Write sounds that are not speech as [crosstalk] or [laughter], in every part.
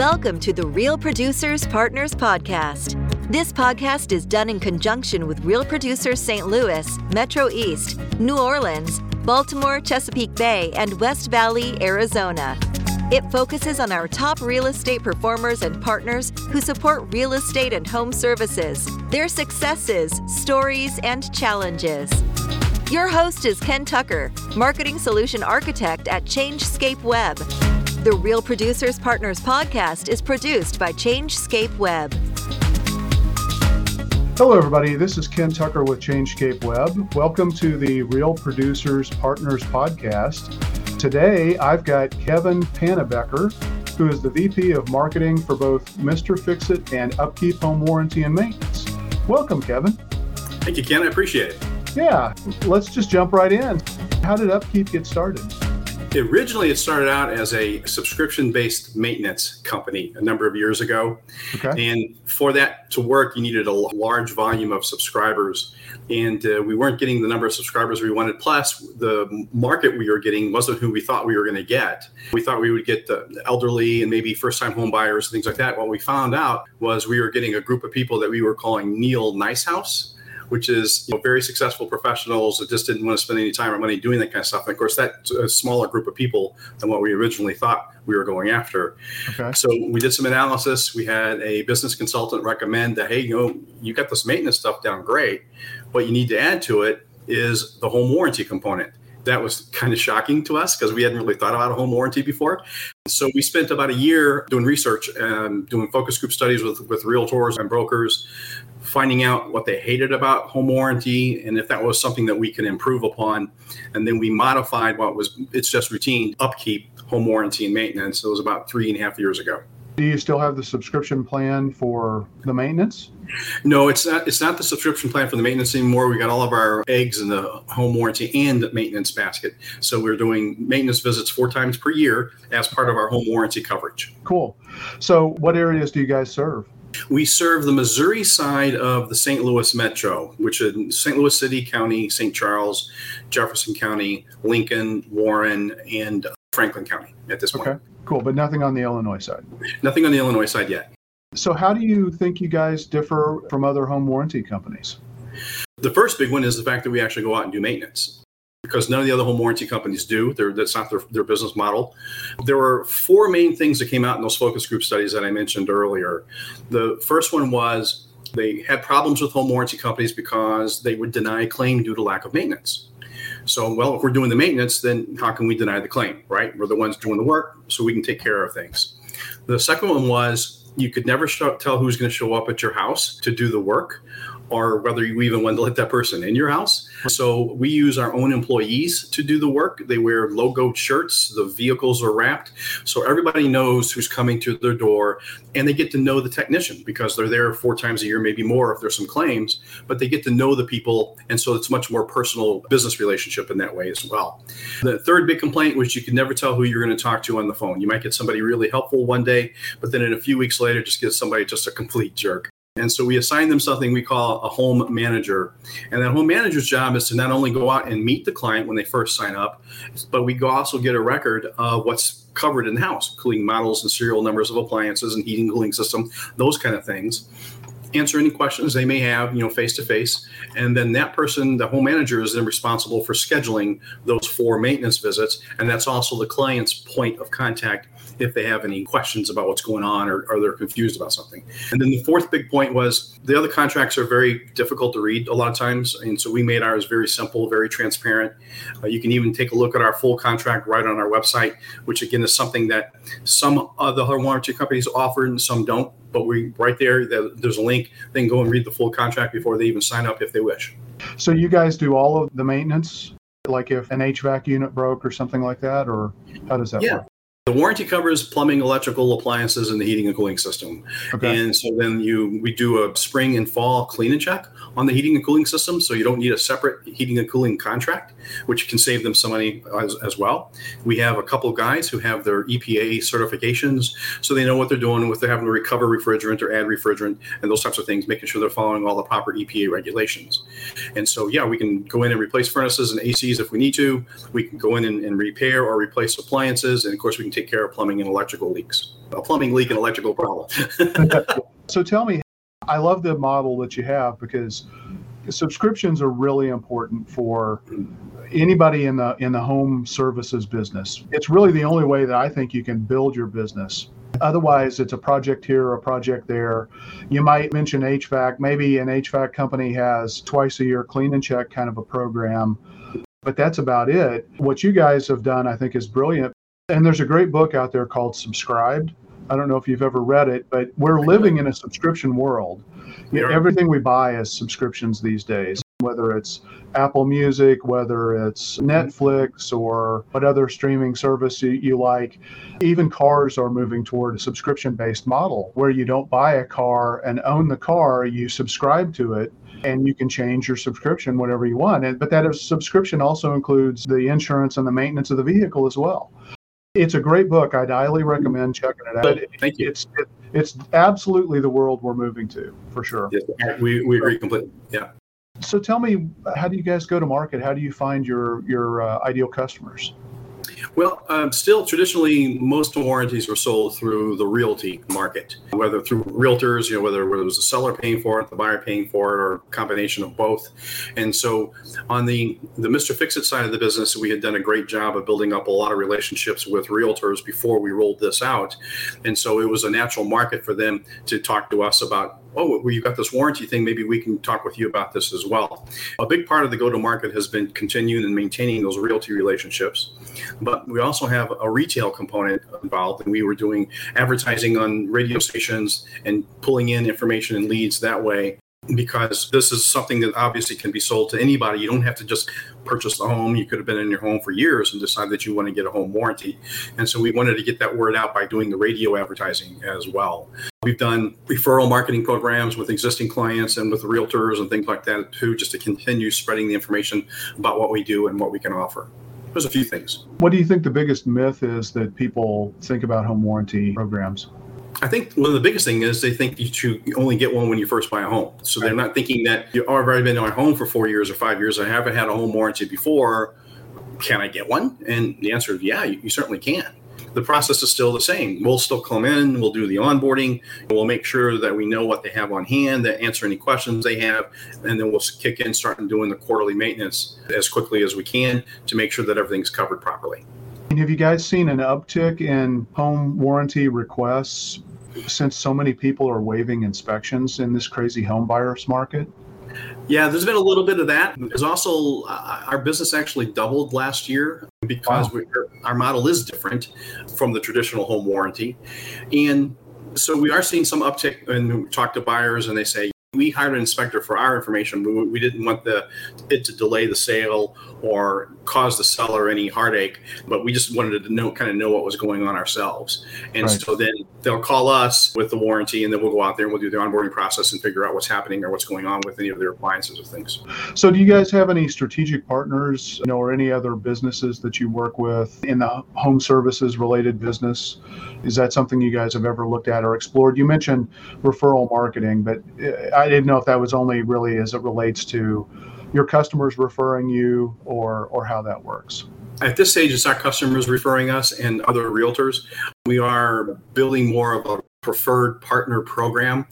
Welcome to the Real Producers Partners Podcast. This podcast is done in conjunction with Real Producers St. Louis, Metro East, New Orleans, Baltimore, Chesapeake Bay, and West Valley, Arizona. It focuses on our top real estate performers and partners who support real estate and home services, their successes, stories, and challenges. Your host is Ken Tucker, Marketing Solution Architect at Changescape Web. The Real Producers Partners podcast is produced by Changescape Web. Hello, everybody. This is Ken Tucker with Changescape Web. Welcome to the Real Producers Partners podcast. Today, I've got Kevin Pannebecker, who is the VP of Marketing for both Mr. Fixit and Upkeep Home Warranty and Maintenance. Welcome, Kevin. Thank you, Ken. I appreciate it. Yeah, let's just jump right in. How did Upkeep get started? Originally, it started out as a subscription based maintenance company a number of years ago. Okay. And for that to work, you needed a large volume of subscribers. And uh, we weren't getting the number of subscribers we wanted. Plus, the market we were getting wasn't who we thought we were going to get. We thought we would get the elderly and maybe first time home buyers and things like that. What we found out was we were getting a group of people that we were calling Neil Nicehouse which is you know, very successful professionals that just didn't want to spend any time or money doing that kind of stuff. And of course, that's a smaller group of people than what we originally thought we were going after. Okay. So we did some analysis. We had a business consultant recommend that, hey, you know, you got this maintenance stuff down great. What you need to add to it is the home warranty component that was kind of shocking to us because we hadn't really thought about a home warranty before. So we spent about a year doing research and doing focus group studies with, with realtors and brokers, finding out what they hated about home warranty and if that was something that we could improve upon. And then we modified what was it's just routine upkeep, home warranty and maintenance. It was about three and a half years ago. Do you still have the subscription plan for the maintenance? No, it's not. It's not the subscription plan for the maintenance anymore. We got all of our eggs in the home warranty and maintenance basket. So we're doing maintenance visits four times per year as part of our home warranty coverage. Cool. So, what areas do you guys serve? We serve the Missouri side of the St. Louis Metro, which is St. Louis City, County, St. Charles, Jefferson County, Lincoln, Warren, and Franklin County at this point. Okay, cool. But nothing on the Illinois side? Nothing on the Illinois side yet. So, how do you think you guys differ from other home warranty companies? The first big one is the fact that we actually go out and do maintenance because none of the other home warranty companies do. They're, that's not their, their business model. There were four main things that came out in those focus group studies that I mentioned earlier. The first one was they had problems with home warranty companies because they would deny claim due to lack of maintenance. So, well, if we're doing the maintenance, then how can we deny the claim, right? We're the ones doing the work, so we can take care of things. The second one was you could never show, tell who's going to show up at your house to do the work or whether you even want to let that person in your house. So we use our own employees to do the work. They wear logoed shirts, the vehicles are wrapped. So everybody knows who's coming to their door and they get to know the technician because they're there four times a year, maybe more if there's some claims, but they get to know the people. And so it's much more personal business relationship in that way as well. The third big complaint was you can never tell who you're going to talk to on the phone. You might get somebody really helpful one day, but then in a few weeks later, just get somebody just a complete jerk. And so we assign them something we call a home manager. And that home manager's job is to not only go out and meet the client when they first sign up, but we also get a record of what's covered in the house, including models and serial numbers of appliances and heating cooling system, those kind of things. Answer any questions they may have, you know, face to face. And then that person, the home manager, is then responsible for scheduling those four maintenance visits. And that's also the client's point of contact if they have any questions about what's going on or, or they're confused about something. And then the fourth big point was the other contracts are very difficult to read a lot of times. And so we made ours very simple, very transparent. Uh, you can even take a look at our full contract right on our website, which again is something that some of the home warranty companies offer and some don't. But we right there, there's a link. They can go and read the full contract before they even sign up if they wish. So you guys do all of the maintenance like if an HVAC unit broke or something like that, or how does that yeah. work? The warranty covers plumbing, electrical, appliances, and the heating and cooling system. Okay. And so then you we do a spring and fall clean and check on the heating and cooling system, so you don't need a separate heating and cooling contract, which can save them some money as, as well. We have a couple guys who have their EPA certifications, so they know what they're doing with they're having to recover refrigerant or add refrigerant and those types of things, making sure they're following all the proper EPA regulations. And so yeah, we can go in and replace furnaces and ACs if we need to. We can go in and, and repair or replace appliances, and of course we can can take care of plumbing and electrical leaks. A plumbing leak and electrical problem. [laughs] so tell me, I love the model that you have because subscriptions are really important for anybody in the in the home services business. It's really the only way that I think you can build your business. Otherwise, it's a project here, a project there. You might mention HVAC. Maybe an HVAC company has twice a year clean and check kind of a program, but that's about it. What you guys have done, I think, is brilliant. And there's a great book out there called Subscribed. I don't know if you've ever read it, but we're living in a subscription world. Everything we buy is subscriptions these days whether it's Apple Music, whether it's Netflix, or what other streaming service you, you like. Even cars are moving toward a subscription based model where you don't buy a car and own the car, you subscribe to it and you can change your subscription whenever you want. And, but that subscription also includes the insurance and the maintenance of the vehicle as well. It's a great book. I'd highly recommend checking it out. Thank you. It's, it, it's absolutely the world we're moving to, for sure. Yes, we, we agree completely. Yeah. So tell me, how do you guys go to market? How do you find your your uh, ideal customers? Well, um, still traditionally, most warranties were sold through the realty market, whether through realtors, you know, whether, whether it was the seller paying for it, the buyer paying for it, or a combination of both. And so, on the the Mr. Fixit side of the business, we had done a great job of building up a lot of relationships with realtors before we rolled this out, and so it was a natural market for them to talk to us about oh, well, you've got this warranty thing. Maybe we can talk with you about this as well. A big part of the go to market has been continuing and maintaining those realty relationships. But we also have a retail component involved, and we were doing advertising on radio stations and pulling in information and leads that way because this is something that obviously can be sold to anybody. You don't have to just purchase the home. You could have been in your home for years and decide that you want to get a home warranty. And so we wanted to get that word out by doing the radio advertising as well. We've done referral marketing programs with existing clients and with realtors and things like that too, just to continue spreading the information about what we do and what we can offer. There's a few things. What do you think the biggest myth is that people think about home warranty programs? I think one of the biggest thing is they think you should only get one when you first buy a home. So they're not thinking that you, oh, I've already been in my home for four years or five years. I haven't had a home warranty before. Can I get one? And the answer is yeah, you, you certainly can. The process is still the same. We'll still come in, we'll do the onboarding, we'll make sure that we know what they have on hand, that answer any questions they have, and then we'll kick in, start doing the quarterly maintenance as quickly as we can to make sure that everything's covered properly. And Have you guys seen an uptick in home warranty requests since so many people are waiving inspections in this crazy home buyers market? Yeah, there's been a little bit of that. There's also uh, our business actually doubled last year because wow. we, our model is different from the traditional home warranty, and so we are seeing some uptick. And we talk to buyers, and they say, we hired an inspector for our information. We, we didn't want the it to delay the sale or cause the seller any heartache, but we just wanted to know kind of know what was going on ourselves. And right. so then they'll call us with the warranty, and then we'll go out there and we'll do the onboarding process and figure out what's happening or what's going on with any of their appliances or things. So, do you guys have any strategic partners, you know, or any other businesses that you work with in the home services related business? Is that something you guys have ever looked at or explored? You mentioned referral marketing, but uh, I didn't know if that was only really as it relates to your customers referring you or or how that works. At this stage it's our customers referring us and other realtors. We are building more of a preferred partner program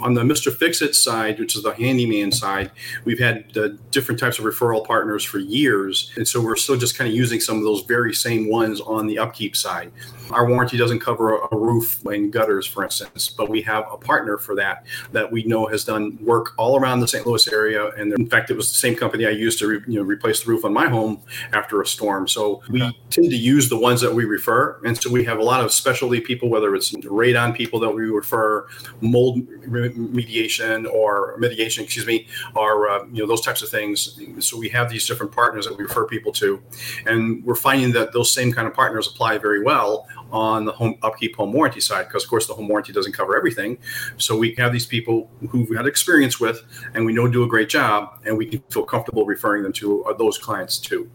on the Mr. Fixit side, which is the handyman side, we've had uh, different types of referral partners for years. And so we're still just kind of using some of those very same ones on the upkeep side. Our warranty doesn't cover a roof and gutters, for instance, but we have a partner for that that we know has done work all around the St. Louis area. And in fact, it was the same company I used to re- you know, replace the roof on my home after a storm. So we tend to use the ones that we refer. And so we have a lot of specialty people, whether it's radon people that we refer, mold mediation or mitigation, excuse me, or uh, you know those types of things. So we have these different partners that we refer people to, and we're finding that those same kind of partners apply very well on the home upkeep home warranty side because of course the home warranty doesn't cover everything. So we have these people who we've had experience with, and we know do a great job, and we can feel comfortable referring them to uh, those clients too.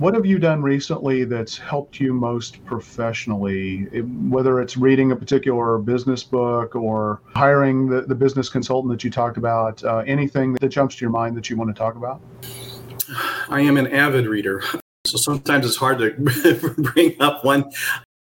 What have you done recently that's helped you most professionally, whether it's reading a particular business book or hiring the, the business consultant that you talked about? Uh, anything that jumps to your mind that you want to talk about? I am an avid reader. So sometimes it's hard to [laughs] bring up one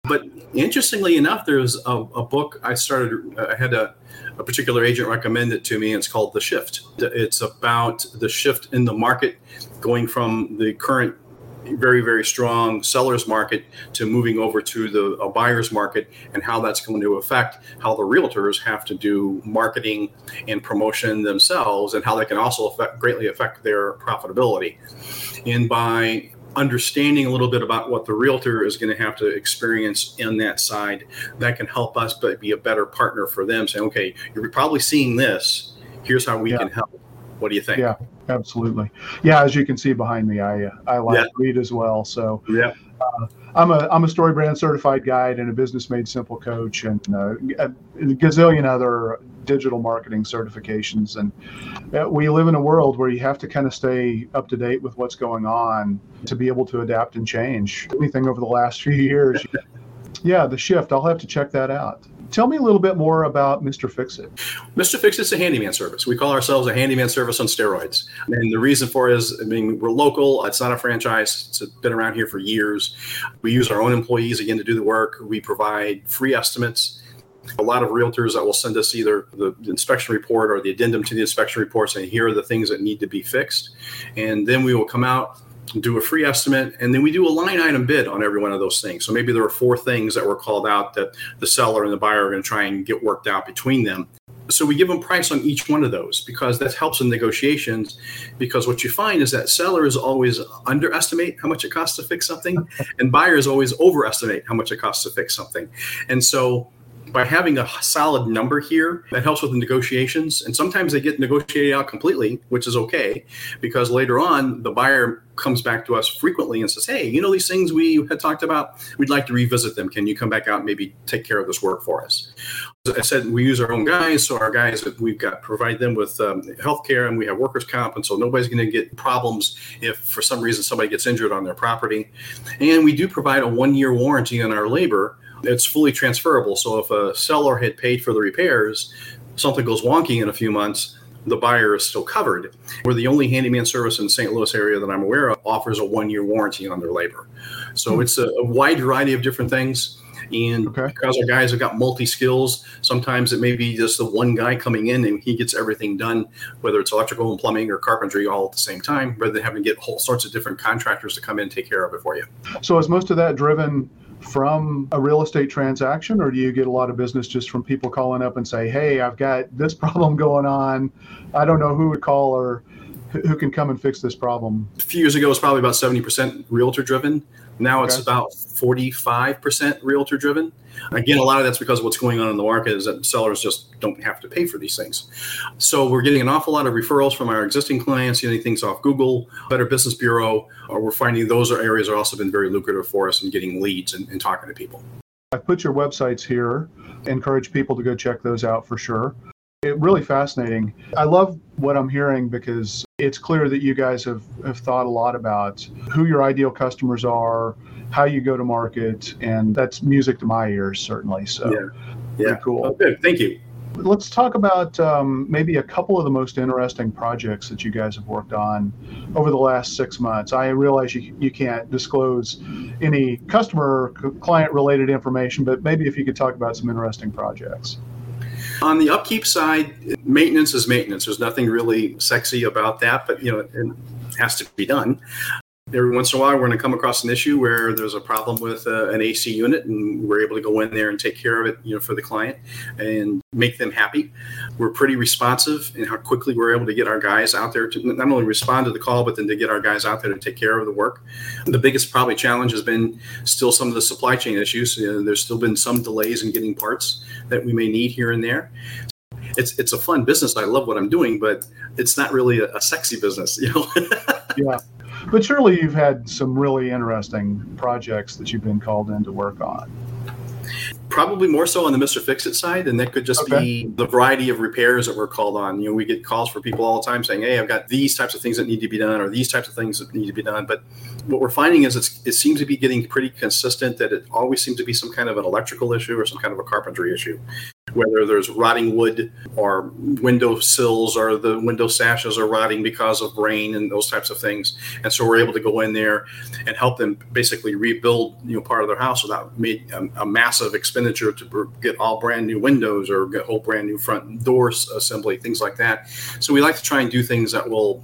But interestingly enough, there's a, a book I started, I had a, a particular agent recommend it to me. It's called The Shift. It's about the shift in the market going from the current very very strong sellers market to moving over to the a buyers market and how that's going to affect how the realtors have to do marketing and promotion themselves and how that can also affect, greatly affect their profitability. And by understanding a little bit about what the realtor is going to have to experience in that side that can help us but be a better partner for them saying okay you're probably seeing this. Here's how we yeah. can help. What do you think? Yeah absolutely yeah as you can see behind me i i like yeah. read as well so yeah uh, I'm a I'm a StoryBrand certified guide and a Business Made Simple coach and uh, a gazillion other digital marketing certifications. And uh, we live in a world where you have to kind of stay up to date with what's going on to be able to adapt and change. Anything over the last few years. [laughs] yeah, the shift. I'll have to check that out. Tell me a little bit more about Mr. Fixit. Mr. Fixit's a handyman service. We call ourselves a handyman service on steroids. And the reason for it is, I mean, we're local. It's not a franchise. It's been around here for years. We use our own employees again to do the work. We provide free estimates. A lot of realtors that will send us either the inspection report or the addendum to the inspection report saying, here are the things that need to be fixed. And then we will come out do a free estimate, and then we do a line item bid on every one of those things. So maybe there are four things that were called out that the seller and the buyer are going to try and get worked out between them. So we give them price on each one of those because that helps in negotiations. Because what you find is that sellers always underestimate how much it costs to fix something, and buyers always overestimate how much it costs to fix something. And so by having a solid number here, that helps with the negotiations. And sometimes they get negotiated out completely, which is okay, because later on the buyer comes back to us frequently and says, "Hey, you know these things we had talked about? We'd like to revisit them. Can you come back out and maybe take care of this work for us?" I said, we use our own guys, so our guys we've got provide them with um, health care and we have workers' comp, and so nobody's going to get problems if for some reason somebody gets injured on their property. And we do provide a one-year warranty on our labor it's fully transferable. So if a seller had paid for the repairs, something goes wonky in a few months, the buyer is still covered. We're the only handyman service in the St. Louis area that I'm aware of offers a one year warranty on their labor. So hmm. it's a, a, wide variety of different things. And okay. because our guys have got multi skills, sometimes it may be just the one guy coming in and he gets everything done, whether it's electrical and plumbing or carpentry all at the same time, rather than having to get whole sorts of different contractors to come in and take care of it for you. So is most of that driven from a real estate transaction, or do you get a lot of business just from people calling up and say, "Hey, I've got this [laughs] problem going on. I don't know who would call or who can come and fix this problem?" A few years ago, it was probably about seventy percent realtor driven. Now it's about 45% realtor driven. Again, a lot of that's because of what's going on in the market is that sellers just don't have to pay for these things. So we're getting an awful lot of referrals from our existing clients, getting things off Google, Better Business Bureau, or we're finding those are areas are also been very lucrative for us in getting leads and, and talking to people. I've put your websites here. Encourage people to go check those out for sure. It really fascinating. I love what I'm hearing because it's clear that you guys have, have thought a lot about who your ideal customers are, how you go to market, and that's music to my ears, certainly. So, yeah, yeah. cool. Oh, good. Thank you. Let's talk about um, maybe a couple of the most interesting projects that you guys have worked on over the last six months. I realize you, you can't disclose any customer client related information, but maybe if you could talk about some interesting projects. On the upkeep side, maintenance is maintenance. There's nothing really sexy about that, but you know, it has to be done every once in a while we're going to come across an issue where there's a problem with uh, an AC unit and we're able to go in there and take care of it you know for the client and make them happy. We're pretty responsive in how quickly we're able to get our guys out there to not only respond to the call but then to get our guys out there to take care of the work. The biggest probably challenge has been still some of the supply chain issues. You know, there's still been some delays in getting parts that we may need here and there. It's it's a fun business. I love what I'm doing, but it's not really a, a sexy business, you know. [laughs] yeah, but surely you've had some really interesting projects that you've been called in to work on. Probably more so on the Mr. Fixit side, and that could just okay. be the variety of repairs that we're called on. You know, we get calls for people all the time saying, "Hey, I've got these types of things that need to be done, or these types of things that need to be done." But what we're finding is it seems to be getting pretty consistent that it always seems to be some kind of an electrical issue or some kind of a carpentry issue. Whether there's rotting wood or window sills or the window sashes are rotting because of rain and those types of things. And so we're able to go in there and help them basically rebuild, you know, part of their house without a, um, a massive expenditure to get all brand new windows or get whole brand new front doors assembly, things like that. So we like to try and do things that will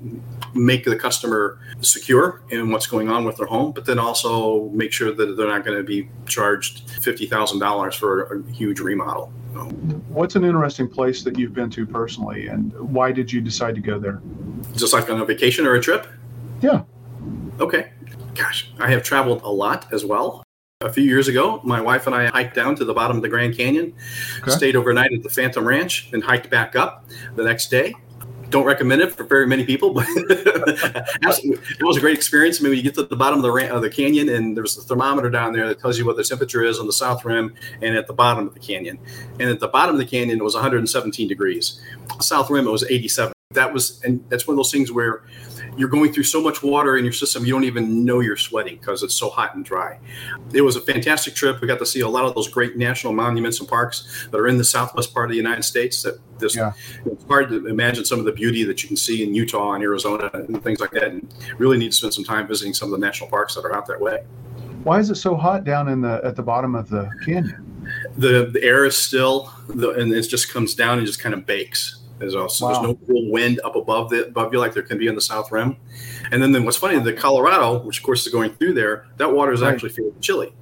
make the customer secure in what's going on with their home, but then also make sure that they're not going to be charged $50,000 for a huge remodel. What's an interesting place that you've been to personally, and why did you decide to go there? Just like on a vacation or a trip? Yeah. Okay. Gosh, I have traveled a lot as well. A few years ago, my wife and I hiked down to the bottom of the Grand Canyon, okay. stayed overnight at the Phantom Ranch, and hiked back up the next day don't recommend it for very many people, but [laughs] it was a great experience. I mean, when you get to the bottom of the, of the canyon, and there's a thermometer down there that tells you what the temperature is on the south rim and at the bottom of the canyon. And at the bottom of the canyon, it was 117 degrees. South rim, it was 87. That was, and that's one of those things where you're going through so much water in your system you don't even know you're sweating because it's so hot and dry. It was a fantastic trip. We got to see a lot of those great national monuments and parks that are in the southwest part of the United States. That this yeah. it's hard to imagine some of the beauty that you can see in Utah and Arizona and things like that. And really need to spend some time visiting some of the national parks that are out that way. Why is it so hot down in the at the bottom of the canyon? The the air is still, the, and it just comes down and just kind of bakes. There's also wow. there's no cool wind up above the above you like there can be on the south rim. And then, then what's funny, the Colorado, which of course is going through there, that water is right. actually feeling chilly.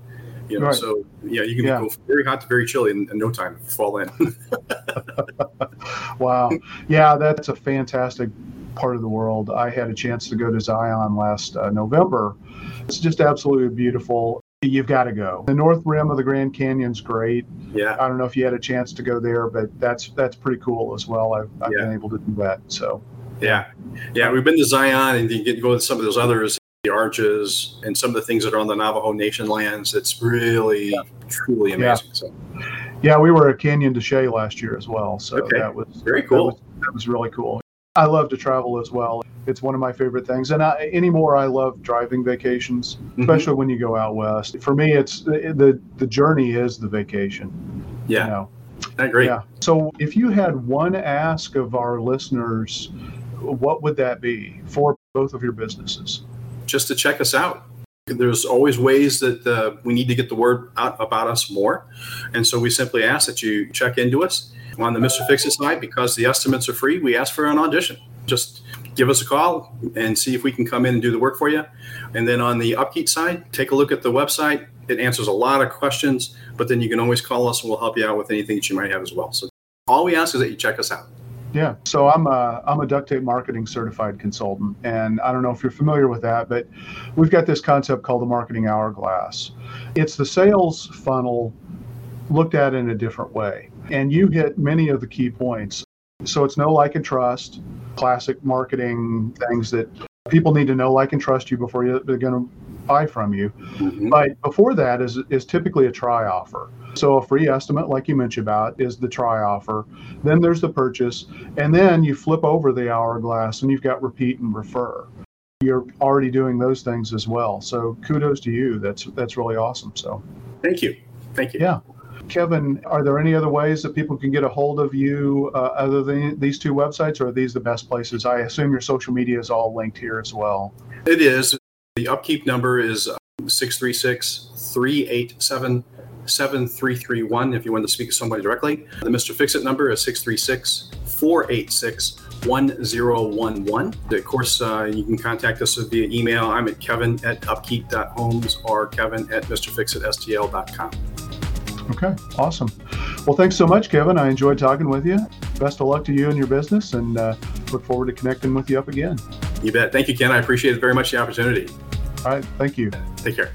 You know, right. so yeah, you can yeah. go very hot to very chilly in, in no time fall in. [laughs] wow, yeah, that's a fantastic part of the world. I had a chance to go to Zion last uh, November. It's just absolutely beautiful you've got to go. The north rim of the Grand Canyon's great. Yeah. I don't know if you had a chance to go there, but that's that's pretty cool as well. I've, I've yeah. been able to do that. So. Yeah, yeah, we've been to Zion and you get go to some of those others, the arches and some of the things that are on the Navajo Nation lands. It's really, yeah. truly amazing. Yeah. So. Yeah, we were at Canyon de Chelly last year as well. So okay. that was very cool. That was, that was really cool. I love to travel as well. It's one of my favorite things. And I, anymore, I love driving vacations, mm-hmm. especially mm-hmm. when you go out west. For me, it's the the journey is the vacation. Yeah. You know? I agree. Yeah. So if you had one ask of our listeners, what would that be for both of your businesses? Just to check us out. There's always ways that uh, we need to get the word out about us more. And so we simply ask that you check into us on the Mr. Fix It side, because the estimates are free, we ask for an audition. Just give us a call and see if we can come in and do the work for you. And then on the Upkeep side, take a look at the website. It answers a lot of questions, but then you can always call us and we'll help you out with anything that you might have as well. So all we ask is that you check us out. Yeah, so I'm a I'm a duct tape marketing certified consultant, and I don't know if you're familiar with that, but we've got this concept called the marketing hourglass. It's the sales funnel looked at in a different way. And you hit many of the key points. So it's know, like, and trust, classic marketing things that people need to know, like, and trust you before you, they're going to buy from you. Mm-hmm. But before that is, is typically a try offer. So a free estimate, like you mentioned about, is the try offer. Then there's the purchase. And then you flip over the hourglass and you've got repeat and refer. You're already doing those things as well. So kudos to you. That's that's really awesome. So thank you. Thank you. Yeah. Kevin, are there any other ways that people can get a hold of you uh, other than these two websites, or are these the best places? I assume your social media is all linked here as well. It is. The upkeep number is 636 387 7331 if you want to speak to somebody directly. The Mr. Fix It number is 636 486 1011. Of course, uh, you can contact us via email. I'm at kevin at upkeep.homes or kevin at mrfixitstl.com. Okay, awesome. Well, thanks so much, Kevin. I enjoyed talking with you. Best of luck to you and your business, and uh, look forward to connecting with you up again. You bet. Thank you, Ken. I appreciate very much the opportunity. All right. Thank you. Take care.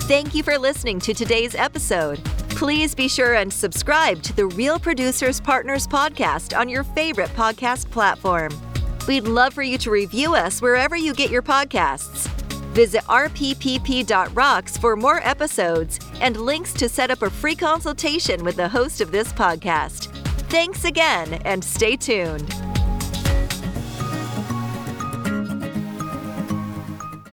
Thank you for listening to today's episode. Please be sure and subscribe to the Real Producers Partners podcast on your favorite podcast platform. We'd love for you to review us wherever you get your podcasts. Visit rppp.rocks for more episodes and links to set up a free consultation with the host of this podcast. Thanks again and stay tuned.